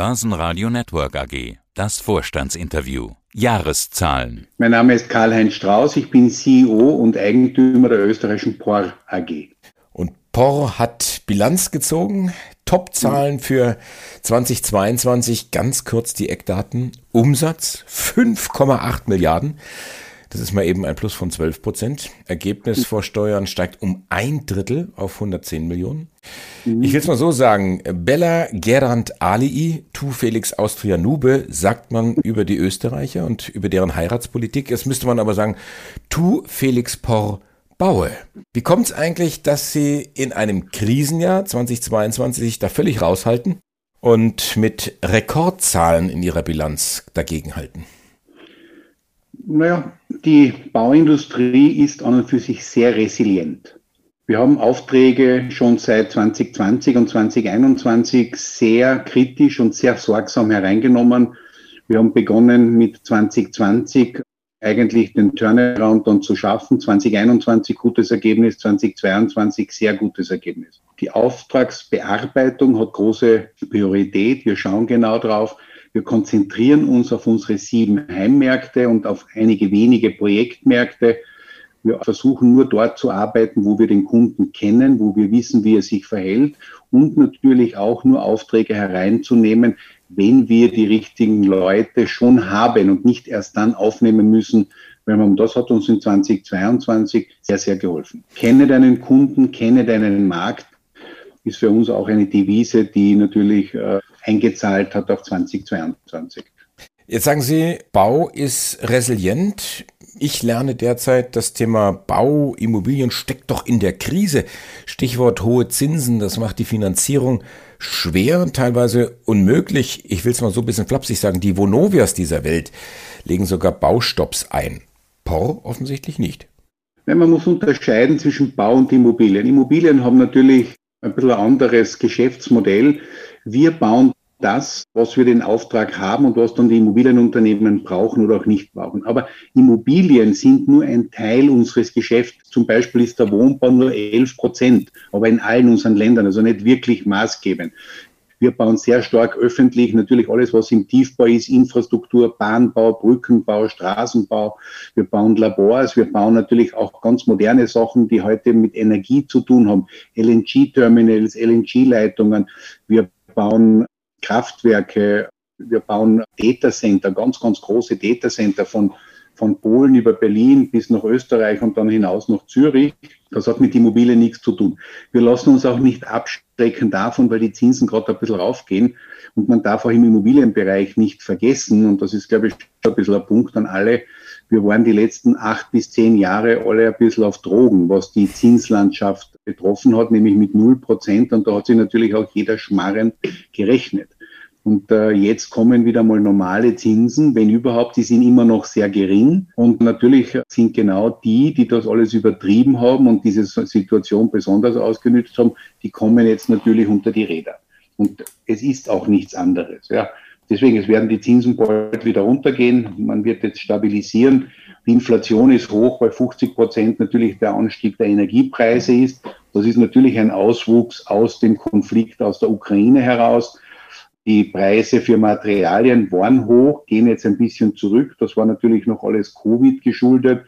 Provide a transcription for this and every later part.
Börsenradio Network AG. Das Vorstandsinterview. Jahreszahlen. Mein Name ist Karl-Heinz Strauß. Ich bin CEO und Eigentümer der österreichischen POR AG. Und POR hat Bilanz gezogen. Top-Zahlen für 2022. Ganz kurz die Eckdaten. Umsatz 5,8 Milliarden. Das ist mal eben ein Plus von 12 Prozent. Ergebnis vor Steuern steigt um ein Drittel auf 110 Millionen. Mhm. Ich will es mal so sagen. Bella Gerand Alii, tu Felix Austria Nube, sagt man über die Österreicher und über deren Heiratspolitik. Jetzt müsste man aber sagen, tu Felix Por Baue. Wie kommt es eigentlich, dass Sie in einem Krisenjahr 2022 sich da völlig raushalten und mit Rekordzahlen in Ihrer Bilanz dagegenhalten? Naja, die Bauindustrie ist an und für sich sehr resilient. Wir haben Aufträge schon seit 2020 und 2021 sehr kritisch und sehr sorgsam hereingenommen. Wir haben begonnen mit 2020 eigentlich den Turnaround dann zu schaffen. 2021 gutes Ergebnis, 2022 sehr gutes Ergebnis. Die Auftragsbearbeitung hat große Priorität. Wir schauen genau drauf. Wir konzentrieren uns auf unsere sieben Heimmärkte und auf einige wenige Projektmärkte. Wir versuchen nur dort zu arbeiten, wo wir den Kunden kennen, wo wir wissen, wie er sich verhält und natürlich auch nur Aufträge hereinzunehmen, wenn wir die richtigen Leute schon haben und nicht erst dann aufnehmen müssen, wenn man, das hat uns in 2022 sehr, sehr geholfen. Kenne deinen Kunden, kenne deinen Markt, ist für uns auch eine Devise, die natürlich äh, eingezahlt hat auf 2022. Jetzt sagen Sie, Bau ist resilient. Ich lerne derzeit, das Thema Bau, Immobilien steckt doch in der Krise. Stichwort hohe Zinsen, das macht die Finanzierung schwer, teilweise unmöglich. Ich will es mal so ein bisschen flapsig sagen, die Vonovias dieser Welt legen sogar Baustopps ein. POR offensichtlich nicht. Man muss unterscheiden zwischen Bau und Immobilien. Immobilien haben natürlich ein bisschen anderes Geschäftsmodell. Wir bauen das, was wir den Auftrag haben und was dann die Immobilienunternehmen brauchen oder auch nicht brauchen. Aber Immobilien sind nur ein Teil unseres Geschäfts. Zum Beispiel ist der Wohnbau nur 11 Prozent, aber in allen unseren Ländern, also nicht wirklich maßgebend. Wir bauen sehr stark öffentlich, natürlich alles, was im Tiefbau ist, Infrastruktur, Bahnbau, Brückenbau, Straßenbau. Wir bauen Labors, wir bauen natürlich auch ganz moderne Sachen, die heute mit Energie zu tun haben. LNG-Terminals, LNG-Leitungen. Wir bauen Kraftwerke, wir bauen Datacenter, ganz, ganz große Datacenter von, von Polen über Berlin bis nach Österreich und dann hinaus nach Zürich. Das hat mit Immobilien nichts zu tun. Wir lassen uns auch nicht abstrecken davon, weil die Zinsen gerade ein bisschen raufgehen. Und man darf auch im Immobilienbereich nicht vergessen, und das ist, glaube ich, ein bisschen ein Punkt an alle, wir waren die letzten acht bis zehn Jahre alle ein bisschen auf Drogen, was die Zinslandschaft betroffen hat, nämlich mit null Prozent. Und da hat sich natürlich auch jeder Schmarren gerechnet. Und äh, jetzt kommen wieder mal normale Zinsen, wenn überhaupt, die sind immer noch sehr gering. Und natürlich sind genau die, die das alles übertrieben haben und diese Situation besonders ausgenützt haben, die kommen jetzt natürlich unter die Räder. Und es ist auch nichts anderes. Ja. Deswegen, es werden die Zinsen bald wieder runtergehen. Man wird jetzt stabilisieren. Die Inflation ist hoch, weil 50 Prozent natürlich der Anstieg der Energiepreise ist. Das ist natürlich ein Auswuchs aus dem Konflikt aus der Ukraine heraus. Die Preise für Materialien waren hoch, gehen jetzt ein bisschen zurück. Das war natürlich noch alles Covid geschuldet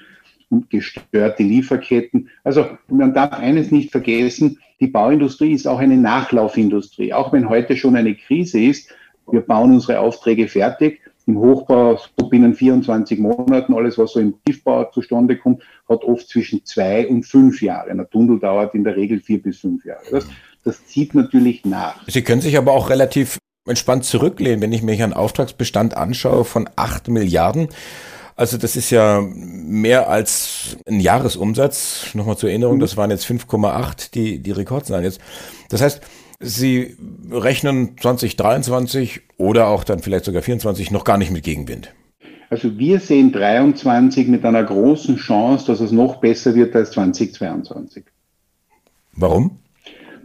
und gestörte Lieferketten. Also man darf eines nicht vergessen, die Bauindustrie ist auch eine Nachlaufindustrie. Auch wenn heute schon eine Krise ist, wir bauen unsere Aufträge fertig. Im Hochbau so binnen 24 Monaten, alles was so im Tiefbau zustande kommt, hat oft zwischen zwei und fünf Jahre. Ein Tunnel dauert in der Regel vier bis fünf Jahre. Das, das zieht natürlich nach. Sie können sich aber auch relativ entspannt zurücklehnen, wenn ich mir hier einen Auftragsbestand anschaue von acht Milliarden. Also das ist ja mehr als ein Jahresumsatz. Nochmal zur Erinnerung, das waren jetzt 5,8 die, die Rekordzahlen jetzt. Das heißt, Sie rechnen 2023 oder auch dann vielleicht sogar 24 noch gar nicht mit Gegenwind. Also wir sehen 23 mit einer großen Chance, dass es noch besser wird als 2022. Warum?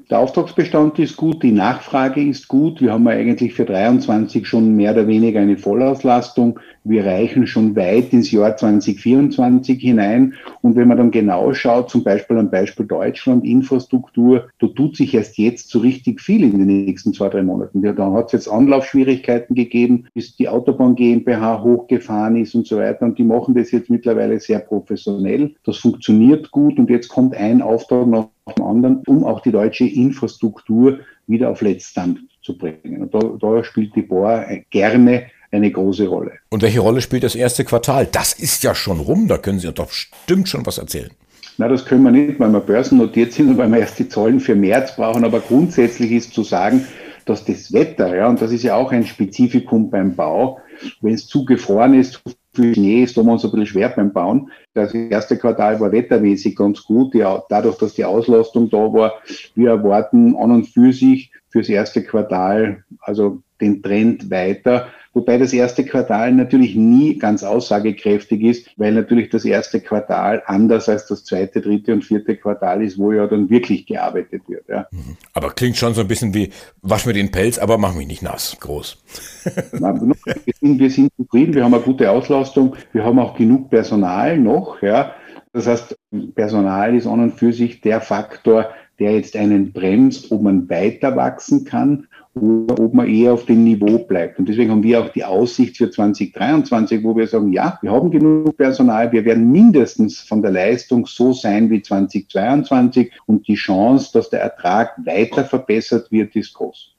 Der Auftragsbestand ist gut, die Nachfrage ist gut. Wir haben eigentlich für 23 schon mehr oder weniger eine Vollauslastung. Wir reichen schon weit ins Jahr 2024 hinein. Und wenn man dann genau schaut, zum Beispiel am Beispiel Deutschland, Infrastruktur, da tut sich erst jetzt so richtig viel in den nächsten zwei, drei Monaten. Da hat es jetzt Anlaufschwierigkeiten gegeben, bis die Autobahn GmbH hochgefahren ist und so weiter. Und die machen das jetzt mittlerweile sehr professionell. Das funktioniert gut. Und jetzt kommt ein Auftrag nach dem anderen, um auch die deutsche Infrastruktur wieder auf Letztstand zu bringen. Und da, da spielt die Bohr gerne eine große Rolle. Und welche Rolle spielt das erste Quartal? Das ist ja schon rum, da können Sie doch bestimmt schon was erzählen. Na, das können wir nicht, weil wir börsennotiert sind und weil wir erst die Zahlen für März brauchen. Aber grundsätzlich ist zu sagen, dass das Wetter, ja, und das ist ja auch ein Spezifikum beim Bau, wenn es zu gefroren ist, zu viel Schnee ist, tun wir uns ein bisschen schwer beim Bauen. Das erste Quartal war wettermäßig ganz gut, ja, dadurch, dass die Auslastung da war. Wir erwarten an und für sich fürs erste Quartal also den Trend weiter. Wobei das erste Quartal natürlich nie ganz aussagekräftig ist, weil natürlich das erste Quartal anders als das zweite, dritte und vierte Quartal ist, wo ja dann wirklich gearbeitet wird. Ja. Mhm. Aber klingt schon so ein bisschen wie, wasch mir den Pelz, aber mach mich nicht nass, groß. Na, wir, sind, wir sind zufrieden, wir haben eine gute Auslastung, wir haben auch genug Personal noch. Ja. Das heißt, Personal ist an und für sich der Faktor, der jetzt einen bremst, ob man weiter wachsen kann oder ob man eher auf dem Niveau bleibt. Und deswegen haben wir auch die Aussicht für 2023, wo wir sagen, ja, wir haben genug Personal, wir werden mindestens von der Leistung so sein wie 2022 und die Chance, dass der Ertrag weiter verbessert wird, ist groß.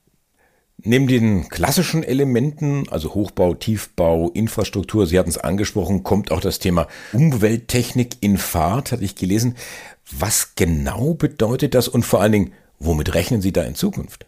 Neben den klassischen Elementen, also Hochbau, Tiefbau, Infrastruktur, Sie hatten es angesprochen, kommt auch das Thema Umwelttechnik in Fahrt, hatte ich gelesen. Was genau bedeutet das und vor allen Dingen, womit rechnen Sie da in Zukunft?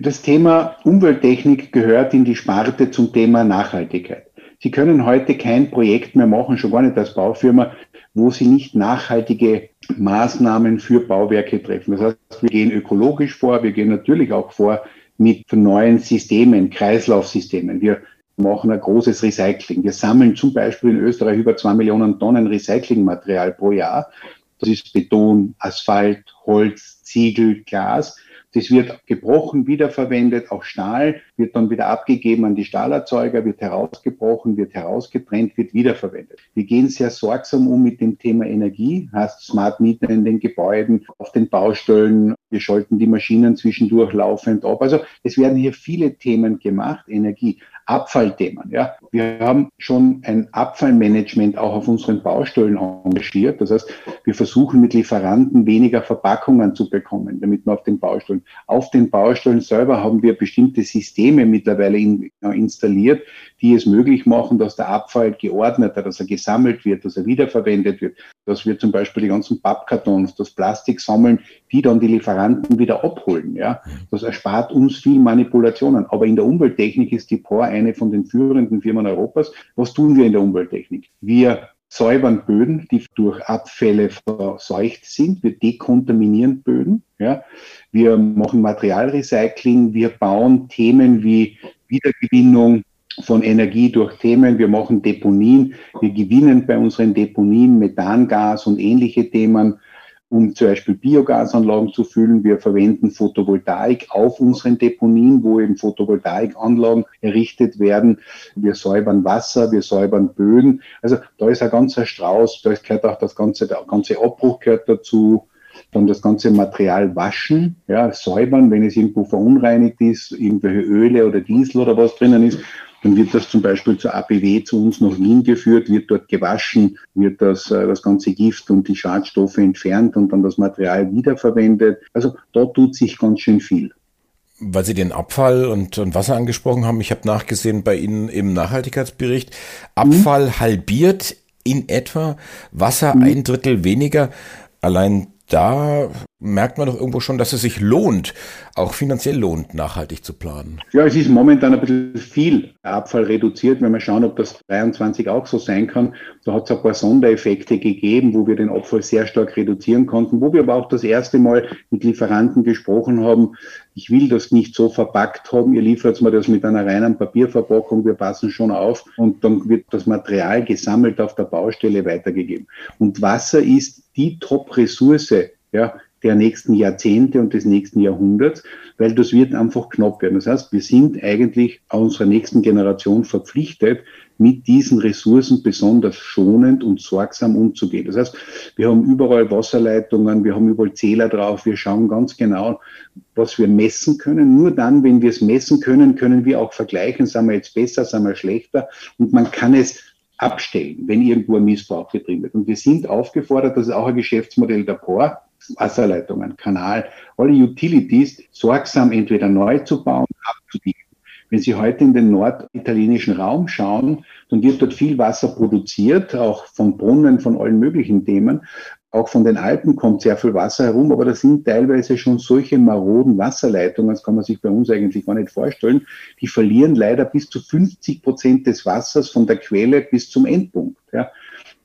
Das Thema Umwelttechnik gehört in die Sparte zum Thema Nachhaltigkeit. Sie können heute kein Projekt mehr machen, schon gar nicht als Baufirma, wo Sie nicht nachhaltige Maßnahmen für Bauwerke treffen. Das heißt, wir gehen ökologisch vor, wir gehen natürlich auch vor mit neuen Systemen, Kreislaufsystemen. Wir machen ein großes Recycling. Wir sammeln zum Beispiel in Österreich über zwei Millionen Tonnen Recyclingmaterial pro Jahr. Das ist Beton, Asphalt, Holz, Ziegel, Glas. Das wird gebrochen, wiederverwendet, auch Stahl wird dann wieder abgegeben an die Stahlerzeuger, wird herausgebrochen, wird herausgetrennt, wird wiederverwendet. Wir gehen sehr sorgsam um mit dem Thema Energie, heißt Smart Meter in den Gebäuden, auf den Baustellen. Wir schalten die Maschinen zwischendurch laufend ab. Also es werden hier viele Themen gemacht, Energie. Abfallthemen. Ja. Wir haben schon ein Abfallmanagement auch auf unseren Baustellen engagiert. Das heißt, wir versuchen mit Lieferanten weniger Verpackungen zu bekommen, damit wir auf den Baustellen. Auf den Baustellen selber haben wir bestimmte Systeme mittlerweile in, installiert, die es möglich machen, dass der Abfall geordneter, dass er gesammelt wird, dass er wiederverwendet wird, dass wir zum Beispiel die ganzen Pappkartons, das Plastik sammeln, die dann die Lieferanten wieder abholen. Ja, das erspart uns viel Manipulationen. Aber in der Umwelttechnik ist die POR eine von den führenden Firmen Europas. Was tun wir in der Umwelttechnik? Wir säubern Böden, die durch Abfälle verseucht sind. Wir dekontaminieren Böden. Ja. Wir machen Materialrecycling. Wir bauen Themen wie Wiedergewinnung von Energie durch Themen. Wir machen Deponien. Wir gewinnen bei unseren Deponien Methangas und ähnliche Themen um zum Beispiel Biogasanlagen zu füllen. Wir verwenden Photovoltaik auf unseren Deponien, wo eben Photovoltaikanlagen errichtet werden. Wir säubern Wasser, wir säubern Böden. Also da ist ein ganzer Strauß. Da gehört auch das ganze, der ganze Abbruch gehört dazu. Dann das ganze Material waschen, ja, säubern, wenn es irgendwo verunreinigt ist, irgendwelche Öle oder Diesel oder was drinnen ist. Dann wird das zum Beispiel zur APW zu uns nach Wien geführt, wird dort gewaschen, wird das, äh, das ganze Gift und die Schadstoffe entfernt und dann das Material wiederverwendet. Also da tut sich ganz schön viel. Weil Sie den Abfall und, und Wasser angesprochen haben, ich habe nachgesehen bei Ihnen im Nachhaltigkeitsbericht, Abfall mhm. halbiert in etwa, Wasser mhm. ein Drittel weniger. Allein da merkt man doch irgendwo schon, dass es sich lohnt, auch finanziell lohnt, nachhaltig zu planen. Ja, es ist momentan ein bisschen viel Abfall reduziert. Wenn wir schauen, ob das 23 auch so sein kann, da hat es ein paar Sondereffekte gegeben, wo wir den Abfall sehr stark reduzieren konnten, wo wir aber auch das erste Mal mit Lieferanten gesprochen haben, ich will das nicht so verpackt haben, ihr liefert mir das mit einer reinen Papierverpackung, wir passen schon auf und dann wird das Material gesammelt auf der Baustelle weitergegeben. Und Wasser ist die Top-Ressource, ja, der nächsten Jahrzehnte und des nächsten Jahrhunderts, weil das wird einfach knapp werden. Das heißt, wir sind eigentlich unserer nächsten Generation verpflichtet, mit diesen Ressourcen besonders schonend und sorgsam umzugehen. Das heißt, wir haben überall Wasserleitungen, wir haben überall Zähler drauf, wir schauen ganz genau, was wir messen können. Nur dann, wenn wir es messen können, können wir auch vergleichen, sind wir jetzt besser, sind wir schlechter und man kann es abstellen, wenn irgendwo ein Missbrauch betrieben wird. Und wir sind aufgefordert, das ist auch ein Geschäftsmodell der POR, Wasserleitungen, Kanal, alle Utilities sorgsam entweder neu zu bauen, abzubiegen. Wenn Sie heute in den norditalienischen Raum schauen, dann wird dort viel Wasser produziert, auch von Brunnen, von allen möglichen Themen. Auch von den Alpen kommt sehr viel Wasser herum, aber das sind teilweise schon solche maroden Wasserleitungen, das kann man sich bei uns eigentlich gar nicht vorstellen. Die verlieren leider bis zu 50 Prozent des Wassers von der Quelle bis zum Endpunkt. Ja.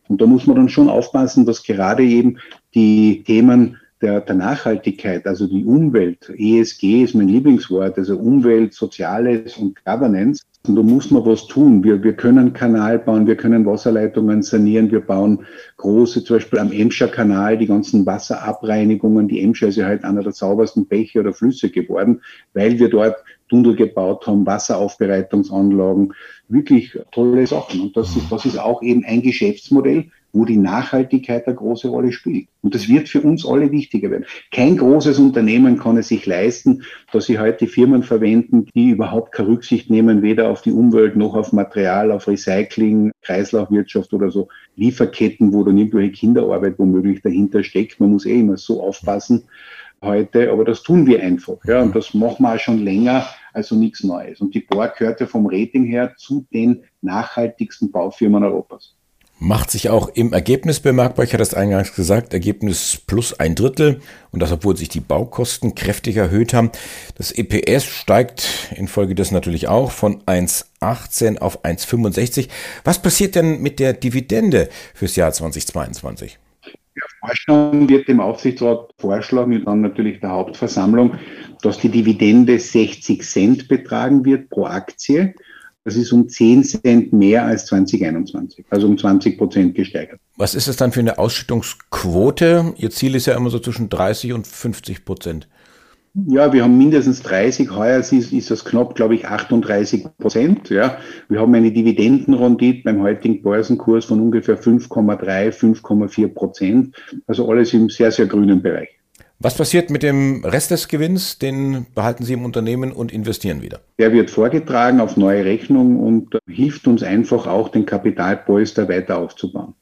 Und da muss man dann schon aufpassen, dass gerade eben die Themen der, der Nachhaltigkeit, also die Umwelt, ESG ist mein Lieblingswort, also Umwelt, Soziales und Governance. Und da muss man was tun. Wir, wir können Kanal bauen, wir können Wasserleitungen sanieren, wir bauen große, zum Beispiel am Emscher Kanal, die ganzen Wasserabreinigungen. Die Emscher ist ja halt einer der saubersten Bäche oder Flüsse geworden, weil wir dort Tunnel gebaut haben, Wasseraufbereitungsanlagen, wirklich tolle Sachen. Und das ist, das ist auch eben ein Geschäftsmodell, wo die Nachhaltigkeit eine große Rolle spielt. Und das wird für uns alle wichtiger werden. Kein großes Unternehmen kann es sich leisten, dass sie heute Firmen verwenden, die überhaupt keine Rücksicht nehmen, weder auf die Umwelt noch auf Material, auf Recycling, Kreislaufwirtschaft oder so Lieferketten, wo dann irgendwelche Kinderarbeit womöglich dahinter steckt. Man muss eh immer so aufpassen heute, aber das tun wir einfach. Ja, und das machen wir auch schon länger, also nichts Neues. Und die Borg gehört ja vom Rating her zu den nachhaltigsten Baufirmen Europas macht sich auch im Ergebnis bemerkbar. Ich hatte es eingangs gesagt, Ergebnis plus ein Drittel und das, obwohl sich die Baukosten kräftig erhöht haben. Das EPS steigt infolgedessen natürlich auch von 1,18 auf 1,65. Was passiert denn mit der Dividende fürs Jahr 2022? Der Vorstand wird dem Aufsichtsrat vorschlagen und dann natürlich der Hauptversammlung, dass die Dividende 60 Cent betragen wird pro Aktie. Das ist um 10 Cent mehr als 2021, also um 20 Prozent gesteigert. Was ist das dann für eine Ausschüttungsquote? Ihr Ziel ist ja immer so zwischen 30 und 50 Prozent. Ja, wir haben mindestens 30. Heuer ist, ist das knapp, glaube ich, 38 Prozent. Ja, wir haben eine Dividendenrendite beim heutigen Börsenkurs von ungefähr 5,3, 5,4 Prozent. Also alles im sehr, sehr grünen Bereich. Was passiert mit dem Rest des Gewinns? Den behalten Sie im Unternehmen und investieren wieder? Der wird vorgetragen auf neue Rechnung und hilft uns einfach auch, den Kapitalpolster weiter aufzubauen.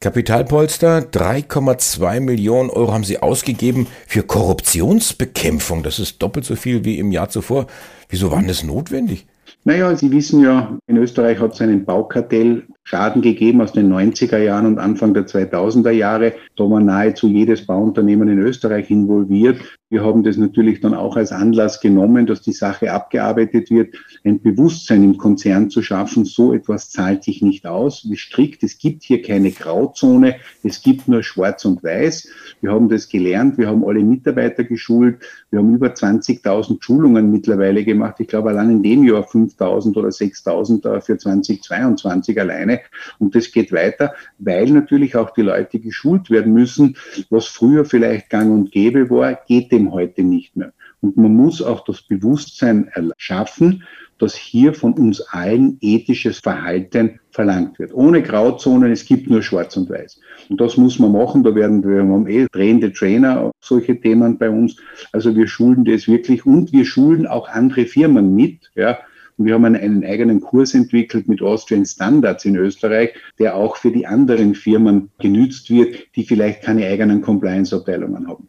Kapitalpolster, 3,2 Millionen Euro haben Sie ausgegeben für Korruptionsbekämpfung. Das ist doppelt so viel wie im Jahr zuvor. Wieso war das notwendig? Naja, Sie wissen ja, in Österreich hat es einen Baukartell Schaden gegeben aus den 90er Jahren und Anfang der 2000er Jahre. Da war nahezu jedes Bauunternehmen in Österreich involviert. Wir haben das natürlich dann auch als Anlass genommen, dass die Sache abgearbeitet wird, ein Bewusstsein im Konzern zu schaffen. So etwas zahlt sich nicht aus. Wie strikt. Es gibt hier keine Grauzone. Es gibt nur Schwarz und Weiß. Wir haben das gelernt. Wir haben alle Mitarbeiter geschult. Wir haben über 20.000 Schulungen mittlerweile gemacht. Ich glaube, allein in dem Jahr 5.000 oder 6.000 für 2022 alleine. Und das geht weiter, weil natürlich auch die Leute geschult werden müssen. Was früher vielleicht gang und gäbe war, geht dem heute nicht mehr. Und man muss auch das Bewusstsein schaffen, dass hier von uns allen ethisches Verhalten verlangt wird. Ohne Grauzonen, es gibt nur Schwarz und Weiß. Und das muss man machen. Da werden wir, haben eh drehende Trainer, solche Themen bei uns. Also wir schulen das wirklich und wir schulen auch andere Firmen mit. Ja. Und wir haben einen, eigenen Kurs entwickelt mit Austrian Standards in Österreich, der auch für die anderen Firmen genützt wird, die vielleicht keine eigenen Compliance-Abteilungen haben.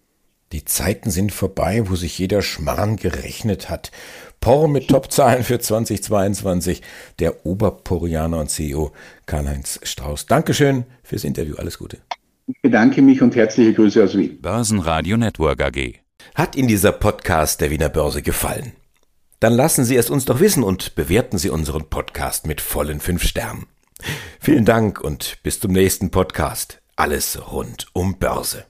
Die Zeiten sind vorbei, wo sich jeder Schmarrn gerechnet hat. Por mit Topzahlen für 2022. Der Oberporianer und CEO Karl-Heinz Strauß. Dankeschön fürs Interview. Alles Gute. Ich bedanke mich und herzliche Grüße aus Wien. Börsenradio Network AG. Hat Ihnen dieser Podcast der Wiener Börse gefallen? Dann lassen Sie es uns doch wissen und bewerten Sie unseren Podcast mit vollen fünf Sternen. Vielen Dank und bis zum nächsten Podcast. Alles rund um Börse.